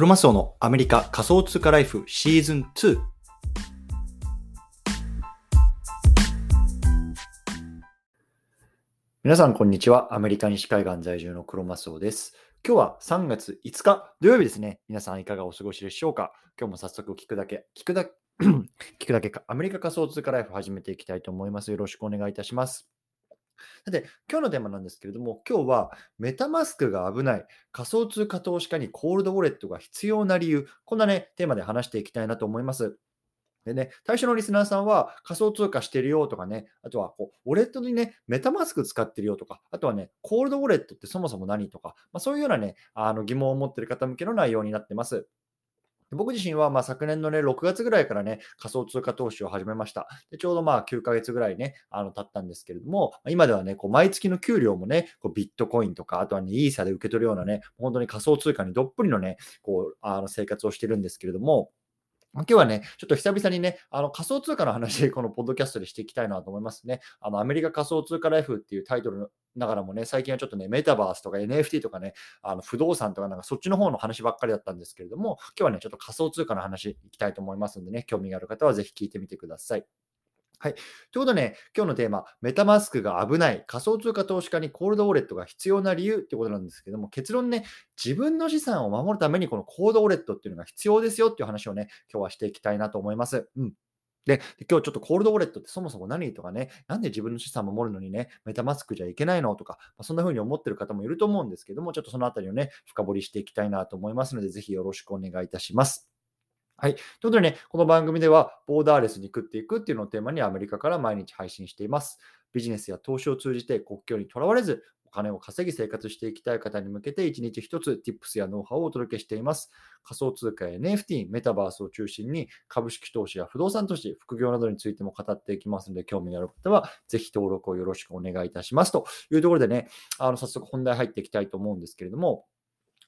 クロマスオのアメリカ仮想通貨ライフシーズン2。皆さん、こんにちは。アメリカ西海岸在住のクロマスオです。今日は3月5日土曜日ですね。皆さんいかがお過ごしでしょうか？今日も早速聞くだけ、聞くだけ、聞くだけか、アメリカ仮想通貨ライフ始めていきたいと思います。よろしくお願いいたします。さて、今日のテーマなんですけれども、今日はメタマスクが危ない、仮想通貨投資家にコールドウォレットが必要な理由、こんなね、テーマで話していきたいなと思います。でね、対象のリスナーさんは仮想通貨してるよとかね、あとはこうウォレットにね、メタマスク使ってるよとか、あとはね、コールドウォレットってそもそも何とか、まあ、そういうようなね、あの疑問を持ってる方向けの内容になってます。僕自身はま昨年の、ね、6月ぐらいからね、仮想通貨投資を始めました。でちょうどまあ9ヶ月ぐらいね、あの経ったんですけれども、今ではね、こう毎月の給料もね、こうビットコインとか、あとはね、イーサで受け取るようなね、本当に仮想通貨にどっぷりのね、こうあの生活をしてるんですけれども、今日はね、ちょっと久々にね、あの仮想通貨の話 このポッドキャストでしていきたいなと思いますね。あのアメリカ仮想通貨ライフっていうタイトルながらもね、最近はちょっとね、メタバースとか NFT とかね、あの不動産とかなんかそっちの方の話ばっかりだったんですけれども、今日はね、ちょっと仮想通貨の話いきたいと思いますんでね、興味がある方はぜひ聞いてみてください。はい。ということでね、今日のテーマ、メタマスクが危ない、仮想通貨投資家にコールドウォレットが必要な理由ってことなんですけども、結論ね、自分の資産を守るためにこのコールドウォレットっていうのが必要ですよっていう話をね、今日はしていきたいなと思います。うん。で、今日ちょっとコールドウォレットってそもそも何とかね、なんで自分の資産を守るのにね、メタマスクじゃいけないのとか、まあ、そんな風に思ってる方もいると思うんですけども、ちょっとそのあたりをね、深掘りしていきたいなと思いますので、ぜひよろしくお願いいたします。はい。ということでね、この番組では、ボーダーレスに食っていくっていうのをテーマにアメリカから毎日配信しています。ビジネスや投資を通じて国境にとらわれず、お金を稼ぎ生活していきたい方に向けて、一日一つ Tips やノウハウをお届けしています。仮想通貨や NFT、メタバースを中心に、株式投資や不動産投資、副業などについても語っていきますので、興味のある方は、ぜひ登録をよろしくお願いいたします。というところでね、あの早速本題入っていきたいと思うんですけれども、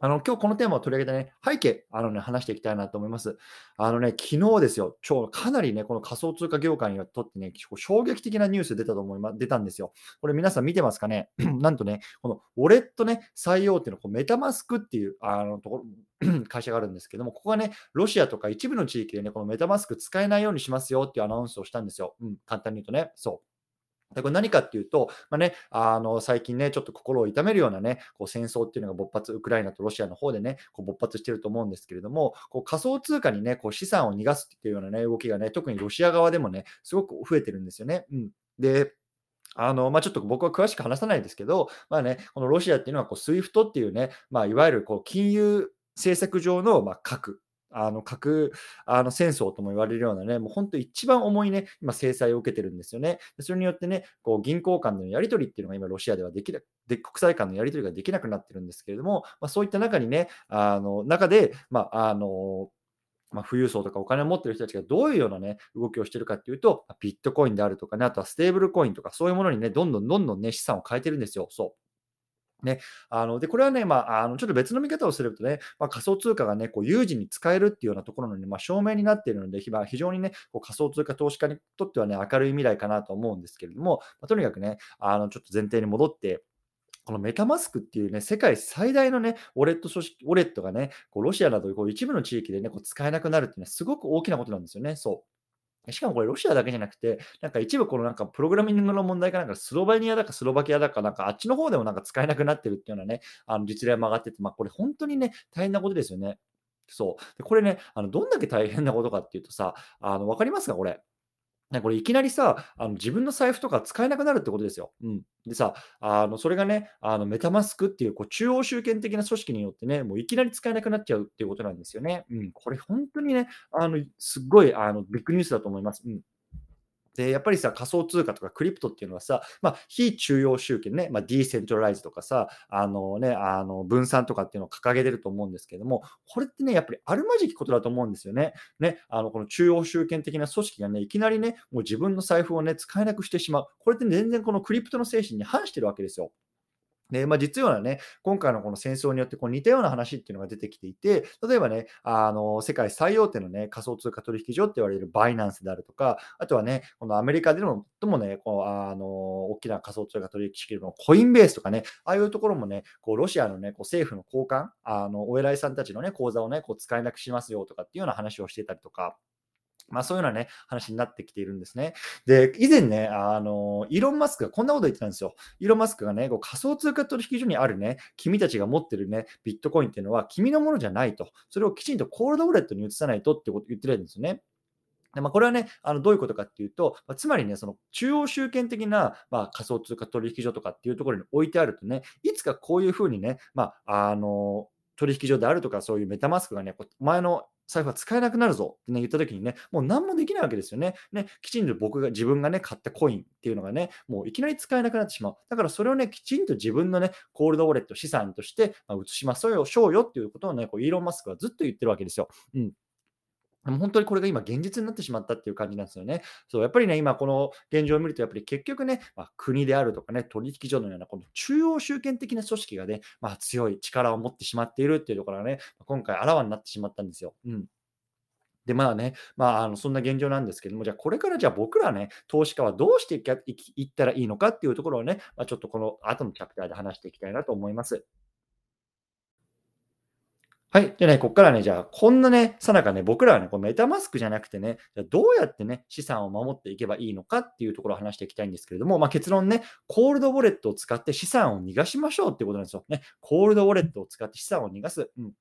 あの、今日このテーマを取り上げてね、背景、あのね、話していきたいなと思います。あのね、昨日ですよ、超かなりね、この仮想通貨業界にとってね、衝撃的なニュース出たと思います、出たんですよ。これ皆さん見てますかね？なんとね、このウォレットね、採用っていうのこうメタマスクっていうあのところ、会社があるんですけども、ここがね、ロシアとか一部の地域でね、このメタマスク使えないようにしますよっていうアナウンスをしたんですよ。うん、簡単に言うとね、そう。でこれ何かっていうと、まあね、あの最近ね、ちょっと心を痛めるようなね、こう戦争っていうのが勃発、ウクライナとロシアの方でね、こう勃発してると思うんですけれども、こう仮想通貨にね、こう資産を逃がすっていうような、ね、動きがね、特にロシア側でもね、すごく増えてるんですよね。うん、であのまあ、ちょっと僕は詳しく話さないですけど、まあね、このロシアっていうのはこう SWIFT っていうね、まあ、いわゆるこう金融政策上のま核あの核あの戦争とも言われるようなね、もう本当一番重いね、今制裁を受けてるんですよね。それによってね、こう銀行間でのやり取りっていうのが今ロシアではできなで、国際間のやり取りができなくなってるんですけれども、まあ、そういった中にね、あの中で、まあ、あの、まあ、富裕層とかお金を持ってる人たちがどういうようなね、動きをしてるかっていうと、ビットコインであるとかね、あとはステーブルコインとか、そういうものにね、どんどんどんどんね、資産を変えてるんですよ。そう。ね、あのでこれはね、まあ、あのちょっと別の見方をするとね、まあ、仮想通貨がね、こう有事に使えるっていうようなところの、ね、まあ、証明になっているので、非常にね、こう仮想通貨投資家にとってはね、明るい未来かなと思うんですけれども、まあ、とにかくね、あのちょっと前提に戻って、このメタマスクっていうね、世界最大のね、ウォレット組織、ウォレットがね、こうロシアなどこう一部の地域でね、こう使えなくなるっていうのはすごく大きなことなんですよね。そう。しかもこれロシアだけじゃなくて、なんか一部このなんかプログラミングの問題かなんかスロバニアだかスロバキアだかなんかあっちの方でもなんか使えなくなってるっていうようなね、あの実例も上がってて、まあこれ本当にね、大変なことですよね。そう。でこれね、あのどんだけ大変なことかっていうとさ、あの分かりますかこれ？ね、これいきなりさ、あの自分の財布とか使えなくなるってことですよ。うん、でさ、あのそれがね、あのメタマスクっていうこう中央集権的な組織によってね、もういきなり使えなくなっちゃうっていうことなんですよね。うん、これ本当にね、あのすっごいあのビッグニュースだと思います。うんで、やっぱりさ、仮想通貨とかクリプトっていうのはさ、まあ、非中央集権ね、まあ、ディーセントライズとかさ、あのね、あの分散とかっていうのを掲げてると思うんですけども、これってね、やっぱりあるまじきことだと思うんですよね。ね、あのこの中央集権的な組織がね、いきなりね、もう自分の財布をね、使えなくしてしまう。これって、全然このクリプトの精神に反してるわけですよ。で、まあ、実はね、今回のこの戦争によってこう似たような話っていうのが出てきていて、例えばね、あの世界最大手の、ね、仮想通貨取引所って言われるバイナンスであるとか、あとはね、このアメリカでのともね、こうあの大きな仮想通貨取引所のコインベースとかね、ああいうところもね、こうロシアの、ね、こう政府の高官、あのお偉いさんたちの、ね、口座を、ね、こう使えなくしますよとかっていうような話をしてたりとか、まあ、そういうようなね、話になってきているんですね。で、以前ね、あの、イーロン・マスクがこんなこと言ってたんですよ。イーロン・マスクがね、こう仮想通貨取引所にあるね、君たちが持ってるね、ビットコインっていうのは君のものじゃないと。それをきちんとコールドウォレットに移さないとってこと言ってるんですよね。でまあ、これはね、あのどういうことかっていうと、まあ、つまりね、その中央集権的な、まあ、仮想通貨取引所とかっていうところに置いてあるとね、いつかこういうふうにね、まあ、あの取引所であるとか、そういうメタマスクがね、お前の財布は使えなくなるぞってね、言った時にね、もう何もできないわけですよね。ね、きちんと僕が自分がね、買ったコインっていうのがね、もういきなり使えなくなってしまう。だからそれをね、きちんと自分のね、コールドウォレット資産として、ま、移しましょうよっていうことをね、こうイーロン・マスクはずっと言ってるわけですよ。うん。でも本当にこれが今現実になってしまったっていう感じなんですよね。そう、やっぱりね、今この現状を見ると、やっぱり結局ね、まあ、国であるとかね、取引所のようなこの中央集権的な組織がね、まあ、強い力を持ってしまっているっていうところがね、今回あらわになってしまったんですよ。うん。で、まあね、まあ、あのそんな現状なんですけども、じゃあこれからじゃあ僕らね、投資家はどうしていったらいいのかっていうところをね、まあ、ちょっとこの後のチャプターで話していきたいなと思います。はい。でね、ここからね、じゃあ、こんなね、さなかね、僕らはね、こうメタマスクじゃなくてね、じゃどうやってね、資産を守っていけばいいのかっていうところを話していきたいんですけれども、まあ、結論ね、コールドウォレットを使って資産を逃がしましょうってことなんですよ。ね、コールドウォレットを使って資産を逃がす。うん。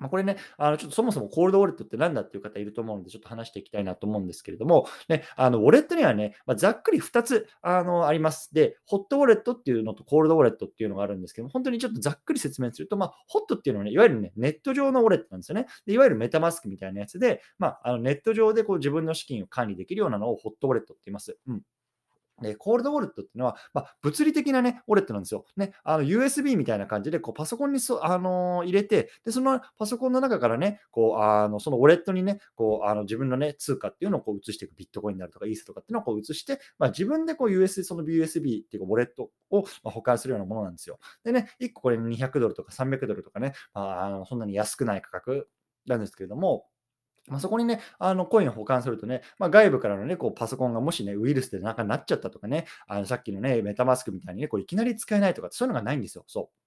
ま、これね、あのちょっとそもそもコールドウォレットって何だっていう方いると思うので、ちょっと話していきたいなと思うんですけれども、ね、あのウォレットにはね、まあ、ざっくり2つあのあります。で、ホットウォレットっていうのとコールドウォレットっていうのがあるんですけど、本当にちょっとざっくり説明すると、まあ、ホットっていうのはね、いわゆるね、ネット上のウォレットなんですよね。でいわゆるメタマスクみたいなやつで、まあ、あのネット上でこう自分の資金を管理できるようなのをホットウォレットって言います。うんで、コールドウォレットっていうのは、まあ、物理的なね、ウォレットなんですよ。ね、あの USB みたいな感じで、こうパソコンにそ、あのー、入れて、で、そのパソコンの中からね、こう、あのそのウォレットにね、こう、あの自分のね、通貨っていうのをこう移していく、ビットコインになるとか、イースとかっていうのをこう移して、まあ、自分でこう USB、その USB っていうか、ウォレットを保管するようなものなんですよ。でね、1個これ200ドルとか300ドルとかね、あのそんなに安くない価格なんですけれども、まあ、そこにね、あのコインを保管するとね、まあ、外部からのね、こうパソコンがもしね、ウイルスで中になっちゃったとかね、あのさっきのね、メタマスクみたいにね、こういきなり使えないとか、そういうのがないんですよ。そう。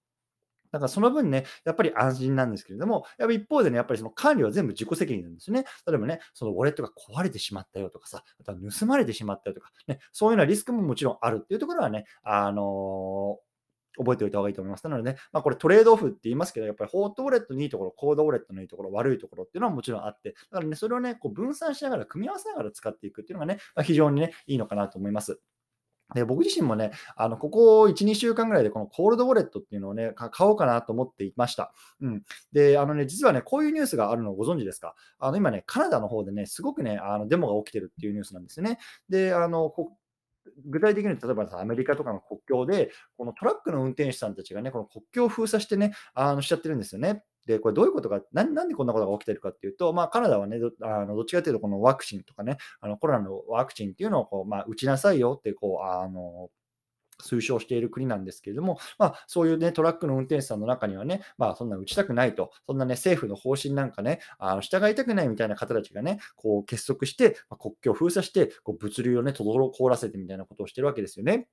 だからその分ね、やっぱり安心なんですけれども、やっぱ一方でね、やっぱりその管理は全部自己責任なんですよね。例えばね、そのウォレットが壊れてしまったよとかさ、あとは盗まれてしまったよとか、ね、そういうようなリスクももちろんあるっていうところはね、あのー覚えておいた方がいいと思います。なのでね、まあ、これトレードオフって言いますけど、やっぱりホートウォレットのいいところ、コードウォレットのいいところ、悪いところっていうのはもちろんあって、だからね、それをね、こう分散しながら、組み合わせながら使っていくっていうのがね、まあ、非常にね、いいのかなと思います。で僕自身もね、あのここ1、2週間ぐらいでこのコールドウォレットっていうのをね、買おうかなと思っていました。うん。で、あのね、実はね、こういうニュースがあるのをご存知ですか？あの今ね、カナダの方でね、すごくね、あのデモが起きてるっていうニュースなんですよね。で、あの、具体的に例えばアメリカとかの国境で、このトラックの運転手さんたちがね、この国境を封鎖してね、あのしちゃってるんですよね。で、これどういうことか、なんでこんなことが起きてるかっていうと、まあ、カナダはね、どあのどっちかというと、このワクチンとかね、あのコロナのワクチンっていうのをこう、まあ、打ちなさいよってこう、あの推奨している国なんですけれども、まあ、そういうね、トラックの運転手さんの中にはね、まあ、そんな打ちたくないと、そんなね、政府の方針なんかね、あの従いたくないみたいな方たちがね、こう結束して、まあ、国境を封鎖して、こう物流をね、滞らせてみたいなことをしてるわけですよね。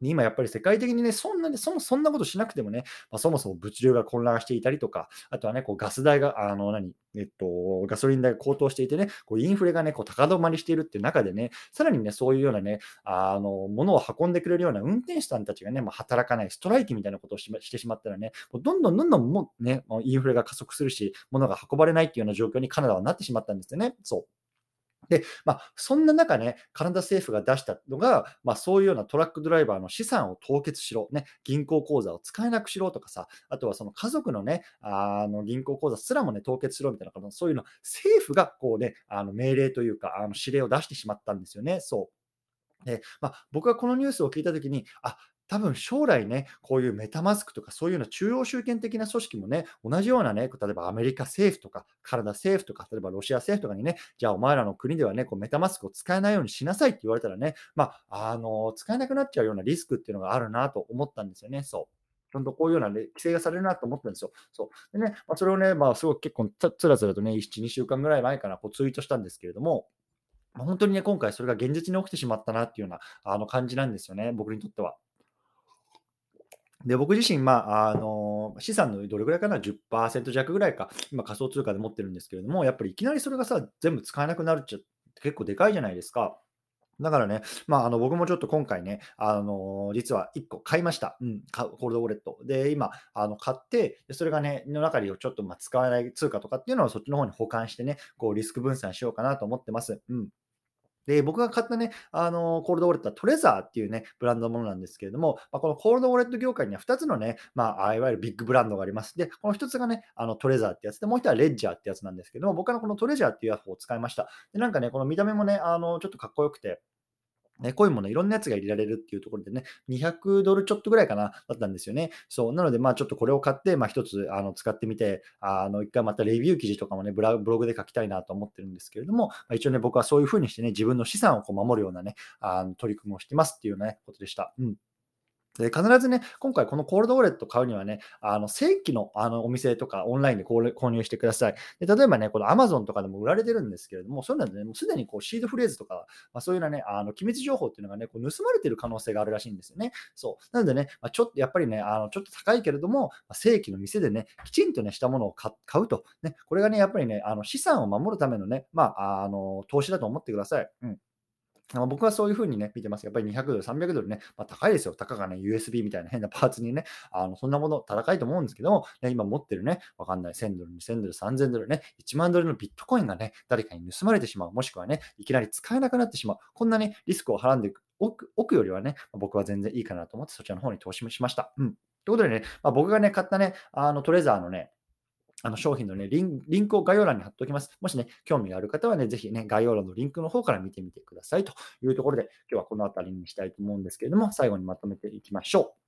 今やっぱり世界的にね、そんなにそもそんなことしなくてもね、まあ、そもそも物流が混乱していたりとか、あとはね、こうガス代が、あの何、えっと、ガソリン代が高騰していてね、こうインフレがね、こう高止まりしているって中でね、さらにね、そういうようなね、あの、物を運んでくれるような運転手さんたちがね、まあ、働かない、ストライキみたいなことをしてしまったらね、もうどんどんどんどんもうね、インフレが加速するし、物が運ばれないっていうような状況にカナダはなってしまったんですよね。そう。で、まあ、そんな中ね、カナダ政府が出したのが、まあ、そういうようなトラックドライバーの資産を凍結しろ、ね、銀行口座を使えなくしろとかさ、あとはその家族のね、あの銀行口座すらもね、凍結しろみたいな、そういうの、政府がこうね、あの命令というか、あの指令を出してしまったんですよね。そう。で、まあ、僕はこのニュースを聞いたときに、あ多分将来ね、こういうメタマスクとかそういうような中央集権的な組織もね、同じようなね、例えばアメリカ政府とか、カナダ政府とか、例えばロシア政府とかにね、じゃあお前らの国ではね、こうメタマスクを使えないようにしなさいって言われたらね、まあ、あの使えなくなっちゃうようなリスクっていうのがあるなと思ったんですよね。そう。ちゃんとこういうような、ね、規制がされるなと思ったんですよ。そう。でね、まあ、それをね、まあ、すごく結構つらつらとね、1、2週間ぐらい前からこうツイートしたんですけれどもま、本当にね、今回それが現実に起きてしまったなっていうようなあの感じなんですよね、僕にとっては。で、僕自身、まあ、あの資産のどれぐらいかな、10%弱ぐらいか、今仮想通貨で持ってるんですけれども、やっぱりいきなりそれがさ、全部使えなくなるっちゃ結構でかいじゃないですか。だからね、まあ、あの僕もちょっと今回ね、あの実は1個買いました。うん、コールドウォレット。で、今、あの買って、それがね、の中でちょっとま使わない通貨とかっていうのをそっちの方に保管してね、こうリスク分散しようかなと思ってます。うん。で、僕が買ったね、あの、コールドウォレットはトレザーっていうね、ブランドのものなんですけれども、まあ、このコールドウォレット業界には2つのね、まあ、いわゆるビッグブランドがあります。で、この1つがね、あのトレザーってやつで、もう1つはレッジャーってやつなんですけども、僕はこのトレジャーっていうやつを使いました。で、なんかね、この見た目もね、あの、ちょっとかっこよくて、ね、こういものいろんなやつが入れられるっていうところでね、200ドルちょっとぐらいかな、だったんですよね。そう。なので、まあちょっとこれを買って、まあ一つあの使ってみて、あの一回またレビュー記事とかもねブラ、ブログで書きたいなと思ってるんですけれども、まあ、一応ね、僕はそういうふうにしてね、自分の資産をこう守るようなね、あの取り組みをしてますっていうね、ことでした。うん。で必ずね、今回このコールドウォレット買うにはね、あの正規のあのお店とかオンラインで購入してください。で例えばね、この Amazon とかでも売られてるんですけれども、そういうのでね、もうすでにこうシードフレーズとか、まあ、そういうようなね、あの機密情報っていうのがね、こう盗まれてる可能性があるらしいんですよね。そう。なのでね、まあ、ちょっとやっぱりね、あのちょっと高いけれども、まあ、正規の店でね、きちんとね、したものを買うと。ね、これがね、やっぱりね、あの資産を守るためのね、まあ、あの投資だと思ってください。うん。僕はそういうふうにね、見てます。やっぱり200ドル、300ドルね、まあ、高いですよ。たかがね、USB みたいな変なパーツにね、あのそんなもの高いと思うんですけども、ね、今持ってるね、わかんない1000ドル、2000ドル、3000ドルね、1万ドルのビットコインがね、誰かに盗まれてしまう、もしくはね、いきなり使えなくなってしまう。こんなね、リスクをはらんでいく奥奥よりはね、僕は全然いいかなと思って、そちらの方に投資しました。うん。ということでね、まあ、僕がね、買ったね、あのトレザーのね、あの商品の、ね、リンリンクを概要欄に貼っておきます。もしね、興味がある方はね、ぜひね、概要欄のリンクの方から見てみてくださいというところで、今日はこの辺りにしたいと思うんですけれども、最後にまとめていきましょう。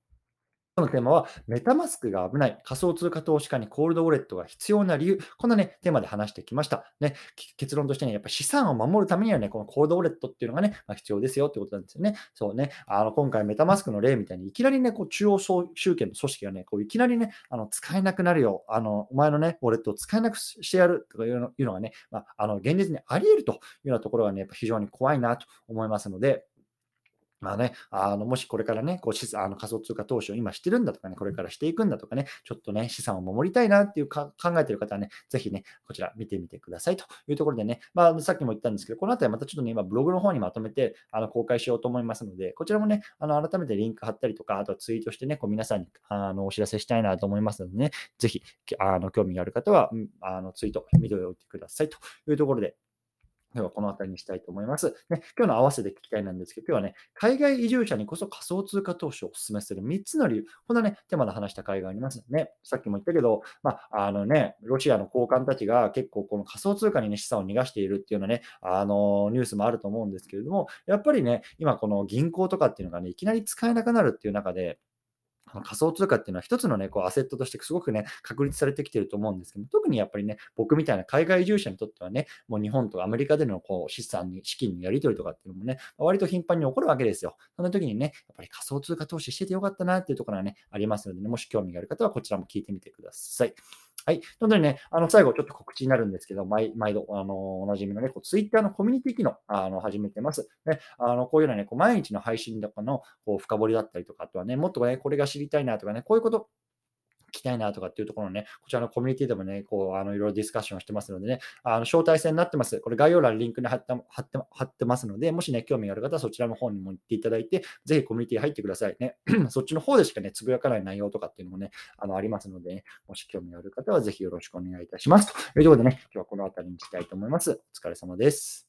日のテーマは、メタマスクが危ない、仮想通貨投資家にコールドウォレットが必要な理由、こんなね、テーマで話してきました。ね、結論としてね、やっぱ資産を守るためにはね、このコールドウォレットっていうのがね、まあ、必要ですよってことなんですよね。そうね、あの今回メタマスクの例みたいに、いきなりね、こう中央集権の組織がね、こういきなりね、あの使えなくなるよ、あのお前のね、ウォレットを使えなくしてやるとかいうのいうのがね、まあ、あの現実にあり得るというようなところがね、やっぱ非常に怖いなと思いますので、まあね、あのもしこれからね、こうあの仮想通貨投資を今してるんだとかね、これからしていくんだとかね、ちょっとね、資産を守りたいなっていうか考えてる方はね、ぜひね、こちら見てみてくださいというところでね、まあ、さっきも言ったんですけど、この後はまたちょっとね、今ブログの方にまとめてあの公開しようと思いますので、こちらもね、あの改めてリンク貼ったりとか、あとはツイートしてね、こう皆さんにあのお知らせしたいなと思いますのでね、ぜひあの興味がある方は、あのツイート見ておいてくださいというところで、今日はこの辺りにしたいと思います。ね、今日の合わせて聞きたいなんですけど、今日はね、海外移住者にこそ仮想通貨投資をお勧めする3つの理由。こんなね、テーマで話した回がありますね。さっきも言ったけど、まあ、あのね、ロシアの高官たちが結構この仮想通貨にね、資産を逃がしているっていうようなね、あのニュースもあると思うんですけれども、やっぱりね、今この銀行とかっていうのがね、いきなり使えなくなるっていう中で、仮想通貨っていうのは一つのね、こうアセットとしてすごくね、確立されてきてると思うんですけど、特にやっぱりね、僕みたいな海外移住者にとってはね、もう日本とアメリカでのこう資産に、資金のやり取りとかっていうのもね、割と頻繁に起こるわけですよ。そんな時にね、やっぱり仮想通貨投資しててよかったなっていうところがね、ありますのでね、もし興味がある方はこちらも聞いてみてください。はい。ということでね、あの、最後ちょっと告知になるんですけど、毎毎度、あの、おなじみのね、こうツイッターのコミュニティ機能、あの、始めてます。ね、あの、こういうのね、こう毎日の配信とかの、こう、深掘りだったりとか、あとはね、もっとね、これが知りたいなとかね、こういうこと、きたいなとかっていうところのね、こちらのコミュニティでもね、こう、あの、いろいろディスカッションしてますのでね、あの、招待制になってます。これ概要欄にリンクに貼って、貼って、貼ってますので、もしね、興味がある方はそちらの方にも行っていただいて、ぜひコミュニティ入ってくださいね。そっちの方でしかね、つぶやかない内容とかっていうのもね、あの、ありますので、ね、もし興味がある方はぜひよろしくお願いいたします。というころでね、今日はこの辺りにしたいと思います。お疲れ様です。